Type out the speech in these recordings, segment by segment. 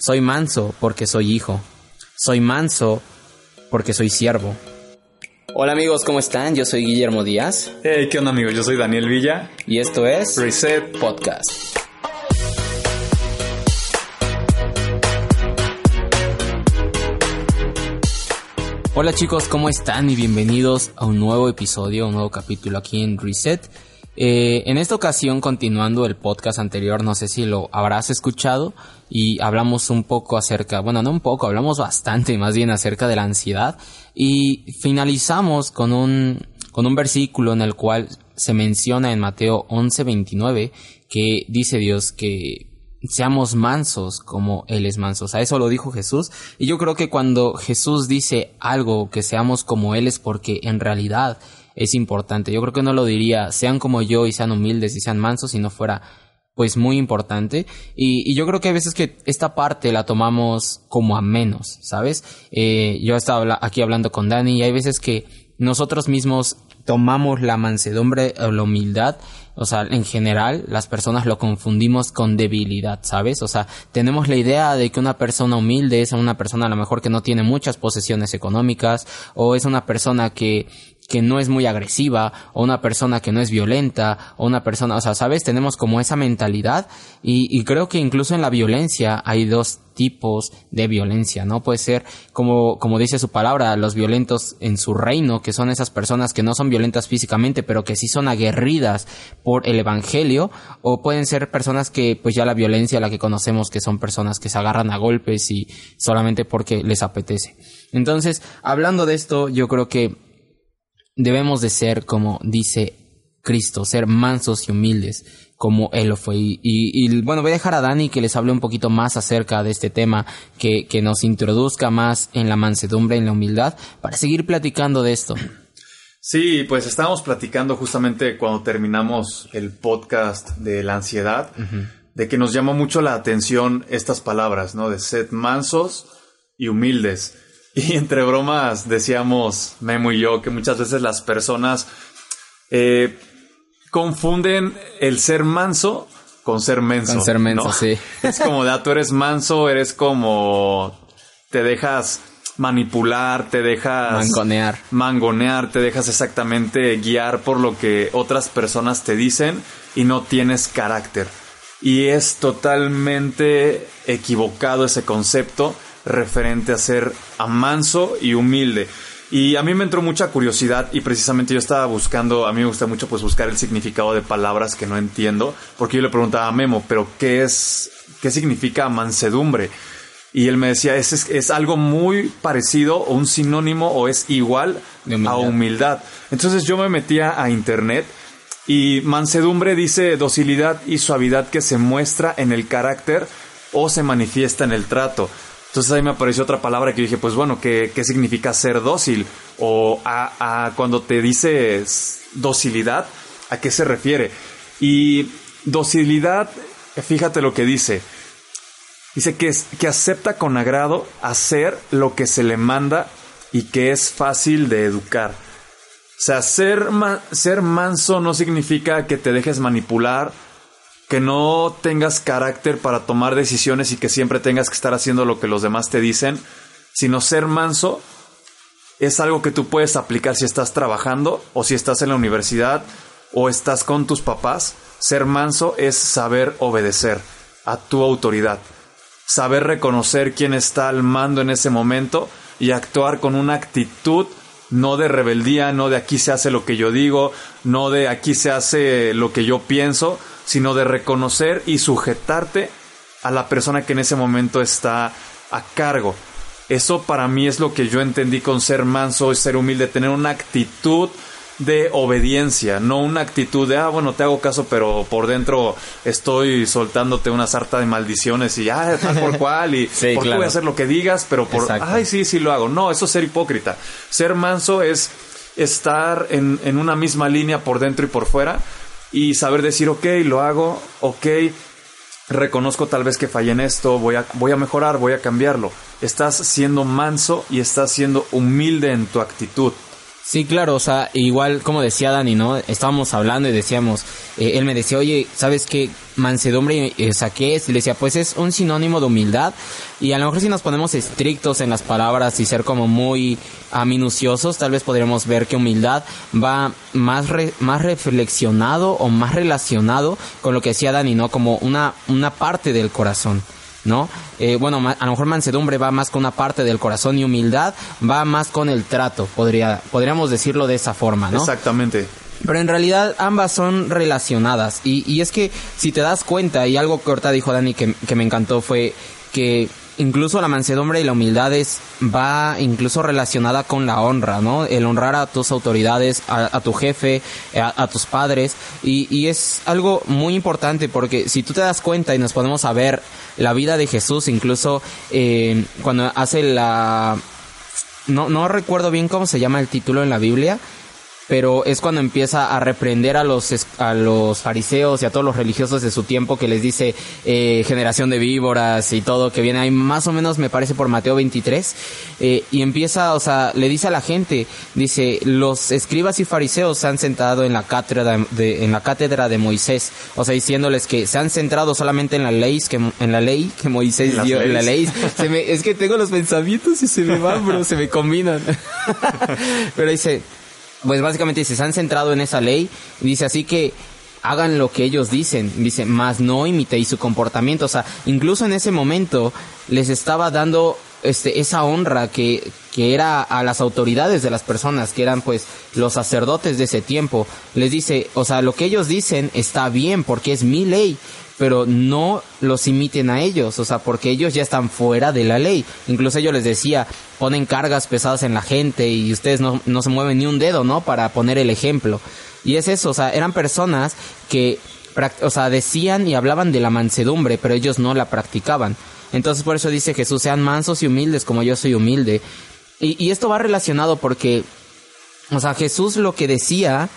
Soy manso porque soy hijo. Soy manso porque soy siervo. Hola amigos, ¿cómo están? Yo soy Guillermo Díaz. Hey, ¿qué onda amigos? Yo soy Daniel Villa. Y esto es Reset Podcast. Hola chicos, ¿cómo están? Y bienvenidos a un nuevo episodio, un nuevo capítulo aquí en Reset. Eh, en esta ocasión, continuando el podcast anterior, no sé si lo habrás escuchado y hablamos un poco acerca, bueno, no un poco, hablamos bastante más bien acerca de la ansiedad y finalizamos con un, con un versículo en el cual se menciona en Mateo 11:29 que dice Dios que seamos mansos como Él es manso. O sea, eso lo dijo Jesús. Y yo creo que cuando Jesús dice algo que seamos como Él es porque en realidad es importante. Yo creo que no lo diría, sean como yo y sean humildes y sean mansos si no fuera pues muy importante y, y, yo creo que hay veces que esta parte la tomamos como a menos, ¿sabes? Eh, yo estaba aquí hablando con Dani y hay veces que nosotros mismos tomamos la mansedumbre o la humildad, o sea, en general las personas lo confundimos con debilidad, ¿sabes? O sea, tenemos la idea de que una persona humilde es una persona a lo mejor que no tiene muchas posesiones económicas o es una persona que que no es muy agresiva, o una persona que no es violenta, o una persona, o sea, ¿sabes? Tenemos como esa mentalidad y, y creo que incluso en la violencia hay dos tipos de violencia, ¿no? Puede ser, como, como dice su palabra, los violentos en su reino, que son esas personas que no son violentas físicamente, pero que sí son aguerridas por el evangelio, o pueden ser personas que, pues ya la violencia, la que conocemos, que son personas que se agarran a golpes y solamente porque les apetece. Entonces, hablando de esto, yo creo que debemos de ser como dice Cristo, ser mansos y humildes como Él lo fue. Y, y, bueno, voy a dejar a Dani que les hable un poquito más acerca de este tema, que, que nos introduzca más en la mansedumbre, en la humildad, para seguir platicando de esto. Sí, pues estábamos platicando justamente cuando terminamos el podcast de la ansiedad, uh -huh. de que nos llamó mucho la atención estas palabras, ¿no? De ser mansos y humildes. Y entre bromas decíamos, Memo y yo, que muchas veces las personas eh, confunden el ser manso con ser menso. Con ser menso, ¿no? sí. Es como de, ah, tú eres manso, eres como, te dejas manipular, te dejas... Mangonear. Mangonear, te dejas exactamente guiar por lo que otras personas te dicen y no tienes carácter. Y es totalmente equivocado ese concepto referente a ser manso y humilde. Y a mí me entró mucha curiosidad y precisamente yo estaba buscando, a mí me gusta mucho pues buscar el significado de palabras que no entiendo, porque yo le preguntaba a Memo, pero ¿qué es, qué significa mansedumbre? Y él me decía, es, es, es algo muy parecido o un sinónimo o es igual humildad. a humildad. Entonces yo me metía a internet y mansedumbre dice docilidad y suavidad que se muestra en el carácter o se manifiesta en el trato. Entonces ahí me apareció otra palabra que dije, pues bueno, ¿qué, qué significa ser dócil? O a, a, cuando te dices docilidad, ¿a qué se refiere? Y docilidad, fíjate lo que dice. Dice que, es, que acepta con agrado hacer lo que se le manda y que es fácil de educar. O sea, ser, ma ser manso no significa que te dejes manipular que no tengas carácter para tomar decisiones y que siempre tengas que estar haciendo lo que los demás te dicen, sino ser manso es algo que tú puedes aplicar si estás trabajando o si estás en la universidad o estás con tus papás. Ser manso es saber obedecer a tu autoridad, saber reconocer quién está al mando en ese momento y actuar con una actitud no de rebeldía, no de aquí se hace lo que yo digo, no de aquí se hace lo que yo pienso, sino de reconocer y sujetarte a la persona que en ese momento está a cargo. Eso para mí es lo que yo entendí con ser manso y ser humilde, tener una actitud de obediencia, no una actitud de, ah, bueno, te hago caso, pero por dentro estoy soltándote una sarta de maldiciones y, ah, tal por cual, y Sí, por qué claro. voy a hacer lo que digas, pero por, Exacto. ay, sí, sí lo hago. No, eso es ser hipócrita. Ser manso es estar en, en una misma línea por dentro y por fuera y saber decir, ok, lo hago, ok, reconozco tal vez que fallé en esto, voy a, voy a mejorar, voy a cambiarlo. Estás siendo manso y estás siendo humilde en tu actitud. Sí, claro, o sea, igual como decía Dani, ¿no? Estábamos hablando y decíamos, eh, él me decía, oye, ¿sabes qué? Mansedumbre, eh, o sea, ¿qué es? Y le decía, pues es un sinónimo de humildad. Y a lo mejor si nos ponemos estrictos en las palabras y ser como muy ah, minuciosos, tal vez podríamos ver que humildad va más, re- más reflexionado o más relacionado con lo que decía Dani, ¿no? Como una, una parte del corazón. ¿No? Eh, bueno, a lo mejor mansedumbre va más con una parte del corazón y humildad va más con el trato, podría, podríamos decirlo de esa forma, ¿no? Exactamente. Pero en realidad ambas son relacionadas. Y, y es que si te das cuenta, y algo que ahorita dijo Dani que, que me encantó fue que incluso la mansedumbre y la humildad es, va incluso relacionada con la honra, ¿no? El honrar a tus autoridades, a, tu jefe, a, a tus padres. Y, y es algo muy importante porque si tú te das cuenta y nos ponemos a ver la vida de Jesús, incluso eh, cuando hace la... No, no recuerdo bien cómo se llama el título en la Biblia, pero es cuando empieza a reprender a los a los fariseos y a todos los religiosos de su tiempo que les dice eh, generación de víboras y todo que viene ahí más o menos me parece por Mateo 23 eh, y empieza o sea le dice a la gente dice los escribas y fariseos se han sentado en la cátedra de, en la cátedra de Moisés o sea diciéndoles que se han centrado solamente en la ley que en la ley que Moisés dio en la ley. se me, es que tengo los pensamientos y se me van bro se me combinan. Pero dice pues básicamente dice, se han centrado en esa ley, dice así que hagan lo que ellos dicen, dice, más no imitéis su comportamiento, o sea, incluso en ese momento les estaba dando este esa honra que, que era a las autoridades de las personas, que eran pues los sacerdotes de ese tiempo, les dice, o sea, lo que ellos dicen está bien porque es mi ley, pero no los imiten a ellos, o sea, porque ellos ya están fuera de la ley. Incluso ellos les decía, ponen cargas pesadas en la gente y ustedes no, no se mueven ni un dedo, ¿no? Para poner el ejemplo. Y es eso, o sea, eran personas que, o sea, decían y hablaban de la mansedumbre, pero ellos no la practicaban. Entonces por eso dice Jesús, sean mansos y humildes como yo soy humilde. Y, esto va relacionado porque, o sea, Jesús lo que decía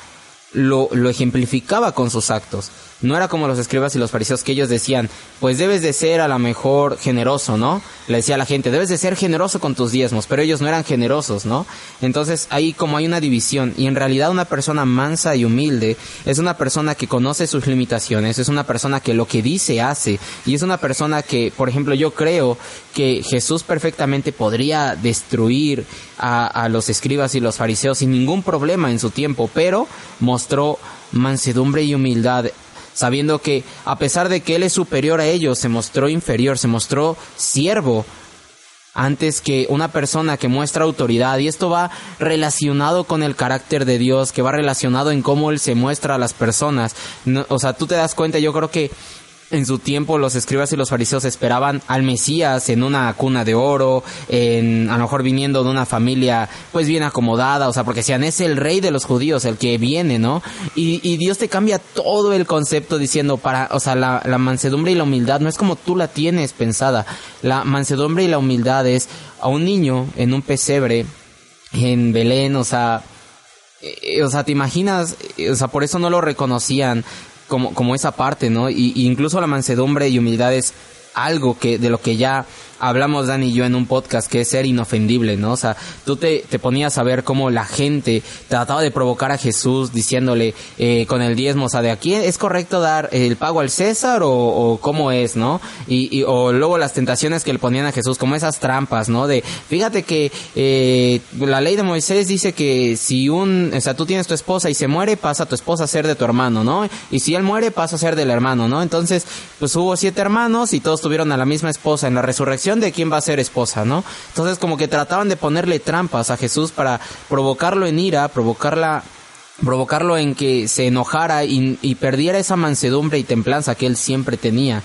lo, lo ejemplificaba con sus actos. No era como los escribas y los fariseos que ellos decían, pues debes de ser a lo mejor generoso, ¿no? Le decía a la gente, debes de ser generoso con tus diezmos, pero ellos no eran generosos, ¿no? Entonces ahí como hay una división y en realidad una persona mansa y humilde es una persona que conoce sus limitaciones, es una persona que lo que dice hace y es una persona que, por ejemplo, yo creo que Jesús perfectamente podría destruir a, a los escribas y los fariseos sin ningún problema en su tiempo, pero mostró mansedumbre y humildad sabiendo que a pesar de que él es superior a ellos, se mostró inferior, se mostró siervo antes que una persona que muestra autoridad. Y esto va relacionado con el carácter de Dios, que va relacionado en cómo Él se muestra a las personas. No- o sea, tú te das cuenta, yo creo que en su tiempo los escribas y los fariseos esperaban al Mesías en una cuna de oro, en a lo mejor viniendo de una familia pues bien acomodada, o sea, porque decían es el rey de los judíos, el que viene, ¿no? Y, Dios te cambia todo el concepto diciendo para, o sea, la, la mansedumbre y la humildad no es como tú la tienes pensada. La mansedumbre y la humildad es a un niño en un pesebre en Belén, o sea, eh, o sea, te imaginas, eh, o sea, por eso no lo reconocían como, como esa parte, ¿no? Y, y incluso la mansedumbre y humildad es algo que, de lo que ya hablamos Dani y yo en un podcast, que es ser inofendible, ¿no? O sea, tú te, te ponías a ver cómo la gente trataba de provocar a Jesús diciéndole eh, con el diezmo, o sea, de aquí es correcto dar el pago al César o, o cómo es, ¿no? Y, y- o luego las tentaciones que le ponían a Jesús, como esas trampas, ¿no? De, fíjate que eh, la ley de Moisés dice que si un, o sea, tú tienes tu esposa y se muere, pasa tu esposa a ser de tu hermano, ¿no? Y si él muere, pasa a ser del hermano, ¿no? Entonces, pues hubo siete hermanos y todos tuvieron a la misma esposa. En la resurrección, ¿de quién va a ser esposa, no? Entonces, como que trataban de ponerle trampas a Jesús para provocarlo en ira, provocarla provocarlo en que se enojara y, y perdiera esa mansedumbre y templanza que él siempre tenía.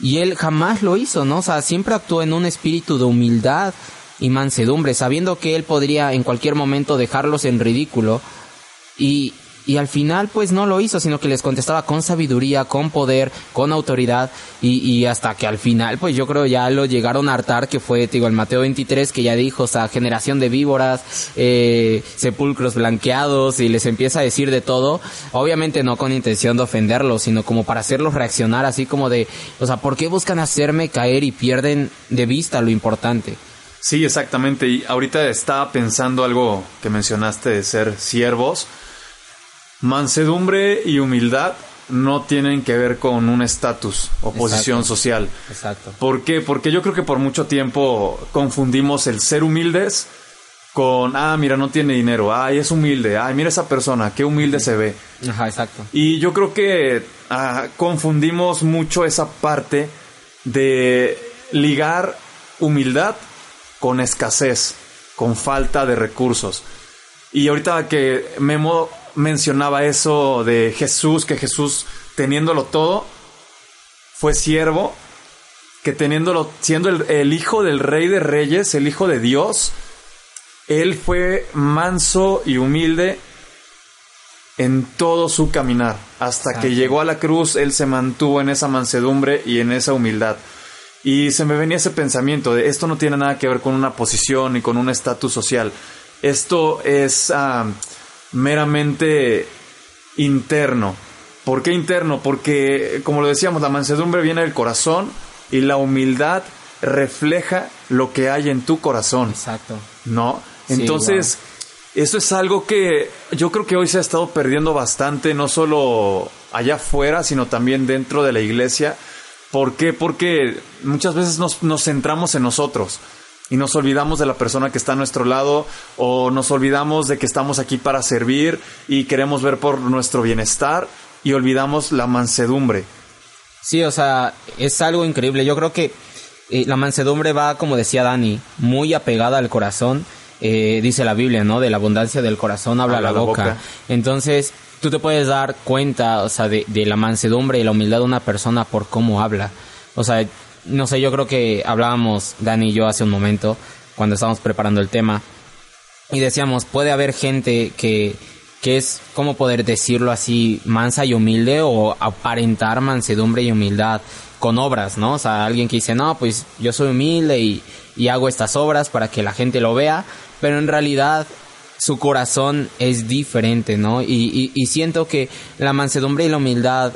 Y él jamás lo hizo, ¿no? O sea, siempre actuó en un espíritu de humildad y mansedumbre, sabiendo que él podría en cualquier momento dejarlos en ridículo. Y, y al final pues no lo hizo, sino que les contestaba con sabiduría, con poder, con autoridad y, y hasta que al final pues yo creo ya lo llegaron a hartar que fue, digo, el Mateo 23 que ya dijo, o sea, generación de víboras, eh, sepulcros blanqueados y les empieza a decir de todo, obviamente no con intención de ofenderlos, sino como para hacerlos reaccionar así como de, o sea, ¿por qué buscan hacerme caer y pierden de vista lo importante? Sí, exactamente. Y ahorita estaba pensando algo que mencionaste de ser siervos. Mansedumbre y humildad no tienen que ver con un estatus o posición Exacto. social. Exacto. ¿Por qué? Porque yo creo que por mucho tiempo confundimos el ser humildes con, ah, mira, no tiene dinero, ay, es humilde, ay, mira esa persona, qué humilde se ve. Ajá, exacto. Y yo creo que ah, confundimos mucho esa parte de ligar humildad con escasez, con falta de recursos. Y ahorita que Memo mencionaba eso de Jesús, que Jesús teniéndolo todo, fue siervo, que teniéndolo, siendo el, el hijo del rey de reyes, el hijo de Dios, él fue manso y humilde en todo su caminar. Hasta que llegó a la cruz, él se mantuvo en esa mansedumbre y en esa humildad. Y se me venía ese pensamiento de esto no tiene nada que ver con una posición ni con un estatus social. Esto es ah, meramente interno. ¿Por qué interno? Porque, como lo decíamos, la mansedumbre viene del corazón y la humildad refleja lo que hay en tu corazón. Exacto. ¿no? Sí, Entonces, eso es algo que yo creo que hoy se ha estado perdiendo bastante, no solo allá afuera, sino también dentro de la iglesia. ¿Por qué? Porque muchas veces nos, nos centramos en nosotros y nos olvidamos de la persona que está a nuestro lado o nos olvidamos de que estamos aquí para servir y queremos ver por nuestro bienestar y olvidamos la mansedumbre. Sí, o sea, es algo increíble. Yo creo que eh, la mansedumbre va, como decía Dani, muy apegada al corazón. Eh, dice la Biblia, ¿no? De la abundancia del corazón habla, Habla la, boca. Entonces, tú te puedes dar cuenta, o sea, de, de la mansedumbre y la humildad de una persona por cómo habla. O sea, no sé, yo creo que hablábamos, Dani y yo, hace un momento, cuando estábamos preparando el tema, y decíamos, puede haber gente que, que es, ¿cómo poder decirlo así, mansa y humilde o aparentar mansedumbre y humildad con obras, ¿no? O sea, alguien que dice, no, pues yo soy humilde y, y hago estas obras para que la gente lo vea, pero en realidad su corazón es diferente, ¿no? Y, y, y siento que la mansedumbre y la humildad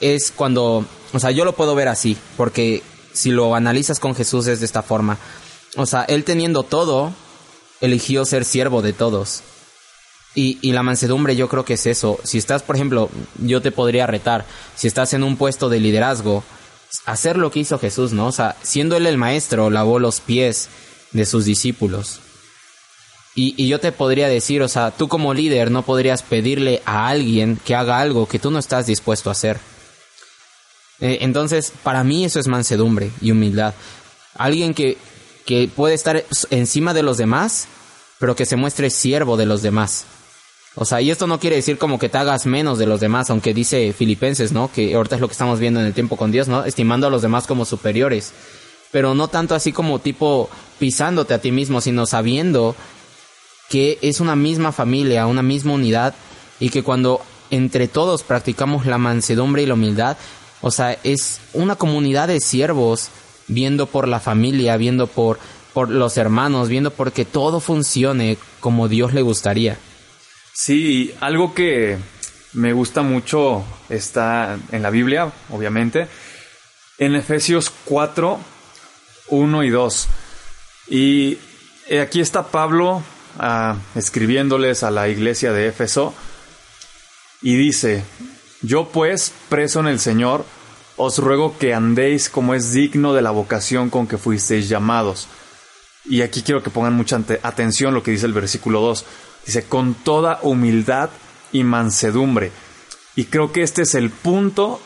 es cuando, o sea, yo lo puedo ver así, porque si lo analizas con Jesús es de esta forma. O sea, él teniendo todo, eligió ser siervo de todos. Y, y la mansedumbre yo creo que es eso. Si estás, por ejemplo, yo te podría retar, si estás en un puesto de liderazgo, hacer lo que hizo Jesús, ¿no? O sea, siendo él el maestro, lavó los pies de sus discípulos. Y, y yo te podría decir, o sea, tú como líder no podrías pedirle a alguien que haga algo que tú no estás dispuesto a hacer. Eh, entonces, para mí eso es mansedumbre y humildad. Alguien que, que puede estar encima de los demás, pero que se muestre siervo de los demás. O sea, y esto no quiere decir como que te hagas menos de los demás, aunque dice Filipenses, ¿no? Que ahorita es lo que estamos viendo en el tiempo con Dios, ¿no? Estimando a los demás como superiores. Pero no tanto así como tipo pisándote a ti mismo, sino sabiendo que es una misma familia, una misma unidad, y que cuando entre todos practicamos la mansedumbre y la humildad, o sea, es una comunidad de siervos viendo por la familia, viendo por, por los hermanos, viendo por que todo funcione como Dios le gustaría. Sí, algo que me gusta mucho está en la Biblia, obviamente, en Efesios 4, 1 y 2. Y aquí está Pablo ah, escribiéndoles a la iglesia de Éfeso y dice, yo pues, preso en el Señor, os ruego que andéis como es digno de la vocación con que fuisteis llamados. Y aquí quiero que pongan mucha atención lo que dice el versículo 2. Dice, con toda humildad y mansedumbre. Y creo que este es el punto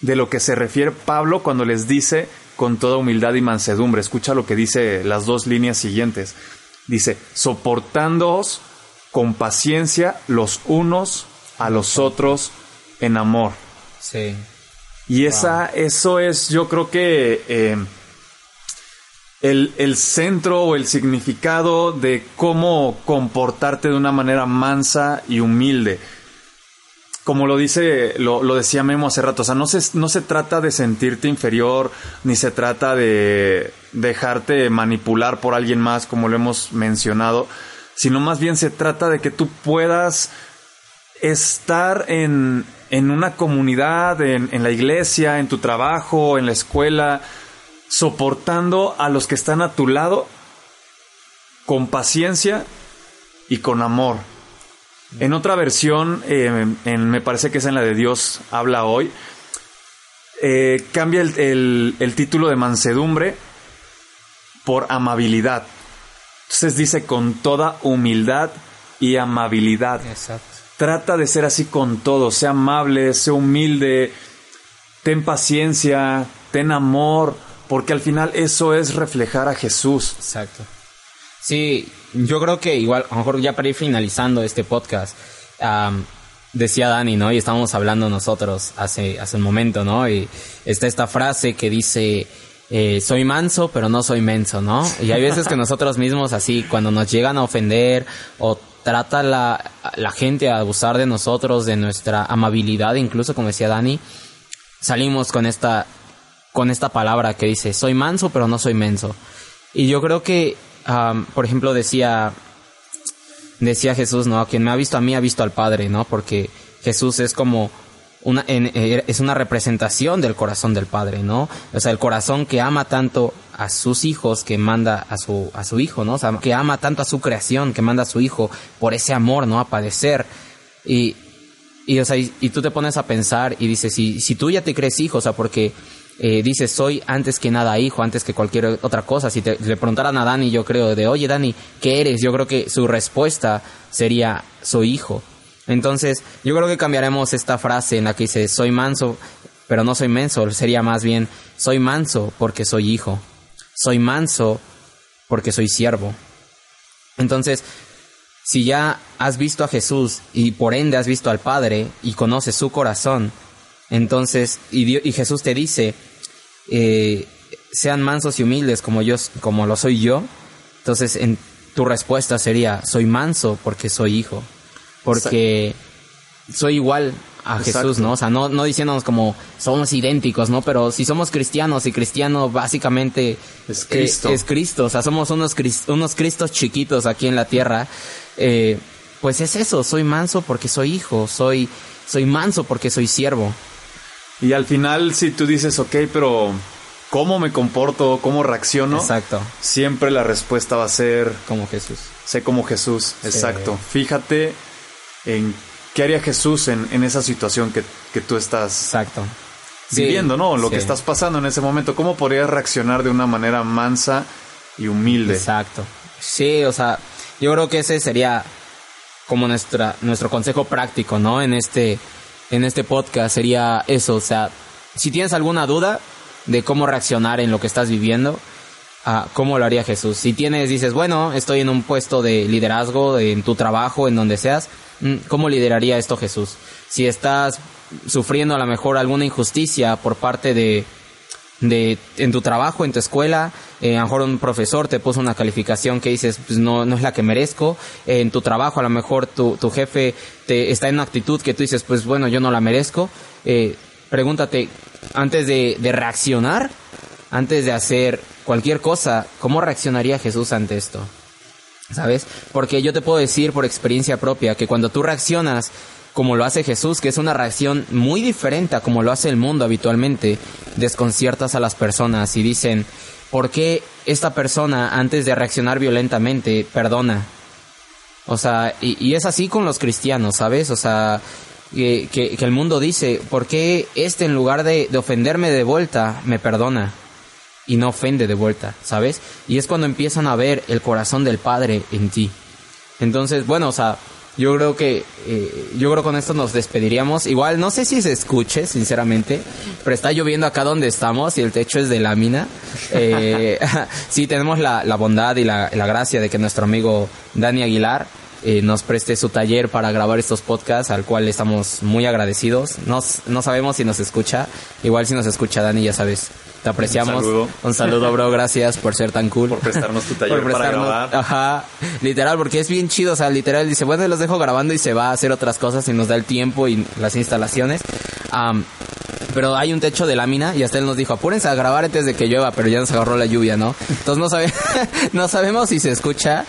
de lo que se refiere Pablo cuando les dice con toda humildad y mansedumbre. Escucha lo que dice las dos líneas siguientes. Dice, soportándoos con paciencia los unos a los otros en amor. Sí. Y esa, eso es, yo creo que eh, el, el centro o el significado de cómo comportarte de una manera mansa y humilde como lo dice, lo, lo, decía Memo hace rato, o sea, no se, no se trata de sentirte inferior, ni se trata de dejarte manipular por alguien más, como lo hemos mencionado, sino más bien se trata de que tú puedas estar en, en una comunidad, en, la iglesia, en tu trabajo, en la escuela, soportando a los que están a tu lado con paciencia y con amor. En otra versión, eh, en, me parece que es en la de Dios habla hoy, eh, cambia el, el, título de mansedumbre por amabilidad. Entonces dice con toda humildad y amabilidad. Exacto. Trata de ser así con todo, sea amable, sea humilde, ten paciencia, ten amor, porque al final eso es reflejar a Jesús. Exacto. Sí, yo creo que igual, a lo mejor ya para ir finalizando este podcast, decía Dani, ¿no? Y estábamos hablando nosotros hace, hace un momento, ¿no? Y está esta frase que dice, eh, soy manso, pero no soy menso, ¿no? Y hay veces que nosotros mismos así, cuando nos llegan a ofender o trata la, la gente a abusar de nosotros, de nuestra amabilidad, incluso como decía Dani, salimos con esta, con esta palabra que dice, soy manso, pero no soy menso. Y yo creo que por ejemplo, decía, decía Jesús, ¿no? Quien me ha visto a mí ha visto al Padre, ¿no? Porque Jesús es como una, eh, es una representación del corazón del Padre, ¿no? O sea, el corazón que ama tanto a sus hijos que manda a su, a su hijo, ¿no? Que ama tanto a su creación que manda a su hijo por ese amor, ¿no? A padecer. Y, y, o sea, y, tú te pones a pensar y dices, si, si tú ya te crees hijo, o sea, porque eh, dice, soy antes que nada hijo, antes que cualquier otra cosa. Si te, le preguntaran a Dani, yo creo, de, oye Dani, ¿qué eres? Yo creo que su respuesta sería, soy hijo. Entonces, yo creo que cambiaremos esta frase en la que dice, soy manso, pero no soy menso. Sería más bien, soy manso porque soy hijo. Soy manso porque soy siervo. Entonces, si ya has visto a Jesús y por ende has visto al Padre y conoces su corazón, entonces, y, Jesús te dice, eh, sean mansos y humildes como yo, como lo soy yo. Entonces, en tu respuesta sería, soy manso porque soy hijo. Porque soy igual a Jesús, ¿no? O sea, no, no diciéndonos como somos idénticos, ¿no? Pero si somos cristianos y cristiano básicamente es Cristo. es Cristo. O sea, somos unos, unos Cristos chiquitos aquí en la tierra. Eh, pues es eso, soy manso porque soy hijo, soy, soy manso porque soy siervo. Y al final, si tú dices, ok, pero ¿cómo me comporto? ¿Cómo reacciono? Exacto. Siempre la respuesta va a ser... Como Jesús. Sé como Jesús, exacto. Fíjate en qué haría Jesús en, en esa situación que, que, tú estás exacto. viviendo, ¿no? Lo que estás pasando en ese momento. ¿Cómo podrías reaccionar de una manera mansa y humilde? Exacto. Sí, o sea, yo creo que ese sería como nuestra, nuestro consejo práctico, ¿no? En este en este podcast sería eso, o sea, si tienes alguna duda de cómo reaccionar en lo que estás viviendo, ¿cómo lo haría Jesús? Si tienes, dices, bueno, estoy en un puesto de liderazgo, en tu trabajo, en donde seas, mm, ¿cómo lideraría esto Jesús? Si estás sufriendo a lo mejor alguna injusticia por parte de, de en tu trabajo, en tu escuela, eh, a lo mejor un profesor te puso una calificación que dices, pues no, no es la que merezco, en tu trabajo a lo mejor tu, tu, jefe te está en una actitud que tú dices, pues bueno, yo no la merezco, eh, pregúntate, antes de, de reaccionar, antes de hacer cualquier cosa, ¿cómo reaccionaría Jesús ante esto? ¿Sabes? Porque yo te puedo decir por experiencia propia que cuando tú reaccionas como lo hace Jesús, que es una reacción muy diferente a como lo hace el mundo habitualmente, desconciertas a las personas y dicen, ¿por qué esta persona antes de reaccionar violentamente perdona? O sea, y, es así con los cristianos, ¿sabes? O sea, que, el mundo dice, ¿por qué este en lugar de ofenderme de vuelta me perdona? Y no ofende de vuelta, ¿sabes? Y es cuando empiezan a ver el corazón del Padre en ti. Entonces, bueno, o sea, yo creo que eh, yo creo con esto nos despediríamos. Igual no sé si se escuche, sinceramente, pero está lloviendo acá donde estamos y el techo es de lámina. Eh, sí, tenemos la, la bondad y la, la, gracia de que nuestro amigo Dani Aguilar eh, nos preste su taller para grabar estos podcasts, al cual estamos muy agradecidos. no sabemos si nos escucha. Igual si nos escucha Dani, ya sabes, te apreciamos. Un saludo. Un saludo, bro, gracias por ser tan cool. Por prestarnos tu taller Por para prestarnos- grabar. Ajá, literal, porque es bien chido, o sea, literal dice, bueno, los dejo grabando y se va a hacer otras cosas y nos da el tiempo y las instalaciones. Am, pero hay un techo de lámina y hasta él nos dijo, apúrense a grabar antes de que llueva, pero ya nos agarró la lluvia, ¿no? Entonces no, sabe, no sabemos si se escucha,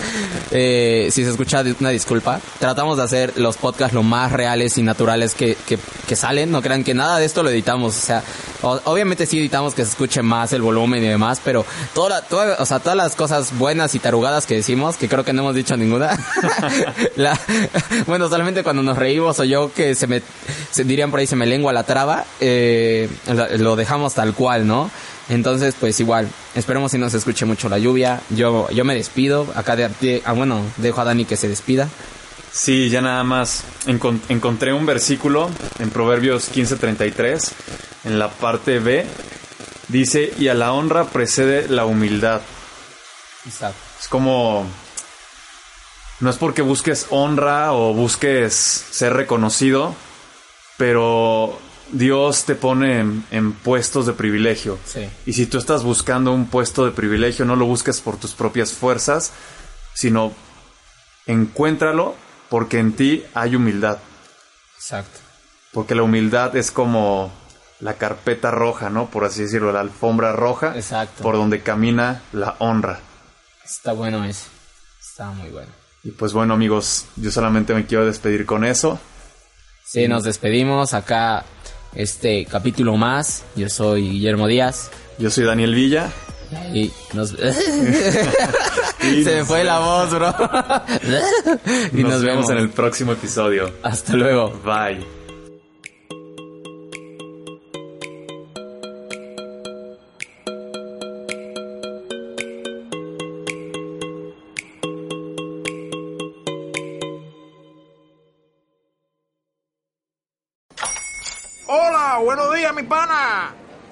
eh, si se escucha una disculpa. Tratamos de hacer los podcasts lo más reales y naturales que, que, que salen, no crean que nada de esto lo editamos, o sea, obviamente sí editamos que se escuche más el volumen y demás, pero toda, la- toda- o sea, todas las cosas buenas y tarugadas que decimos, que creo que no hemos dicho ninguna, la- bueno, solamente cuando nos reímos o yo que se me, se dirían por ahí se me lengua la traba, eh, lo, lo dejamos tal cual, ¿no? Entonces, pues igual, esperemos si no se escuche mucho la lluvia. Yo, yo me despido. Acá de, de- ah, bueno, dejo a Dani que se despida. Sí, ya nada más encon- encontré un versículo en Proverbios 15:33, en la parte B, dice, y a la honra precede la humildad. Exacto. Es como, no es porque busques honra o busques ser reconocido, pero Dios te pone en, en puestos de privilegio. Sí. Y si tú estás buscando un puesto de privilegio, no lo busques por tus propias fuerzas, sino encuéntralo porque en ti hay humildad. Exacto. Porque la humildad es como la carpeta roja, ¿no? Por así decirlo, la alfombra roja. Exacto. Por donde camina la honra. Está bueno ese. Está muy bueno. Y pues bueno amigos, yo solamente me quiero despedir con eso. Sí, nos despedimos. Acá, este capítulo más. Yo soy Guillermo Díaz. Yo soy Daniel Villa. Y nos... Y Se me fue la voz, bro. y nos, nos, vemos en el próximo episodio. Hasta luego. Bye. Hola, buenos días, mi pana.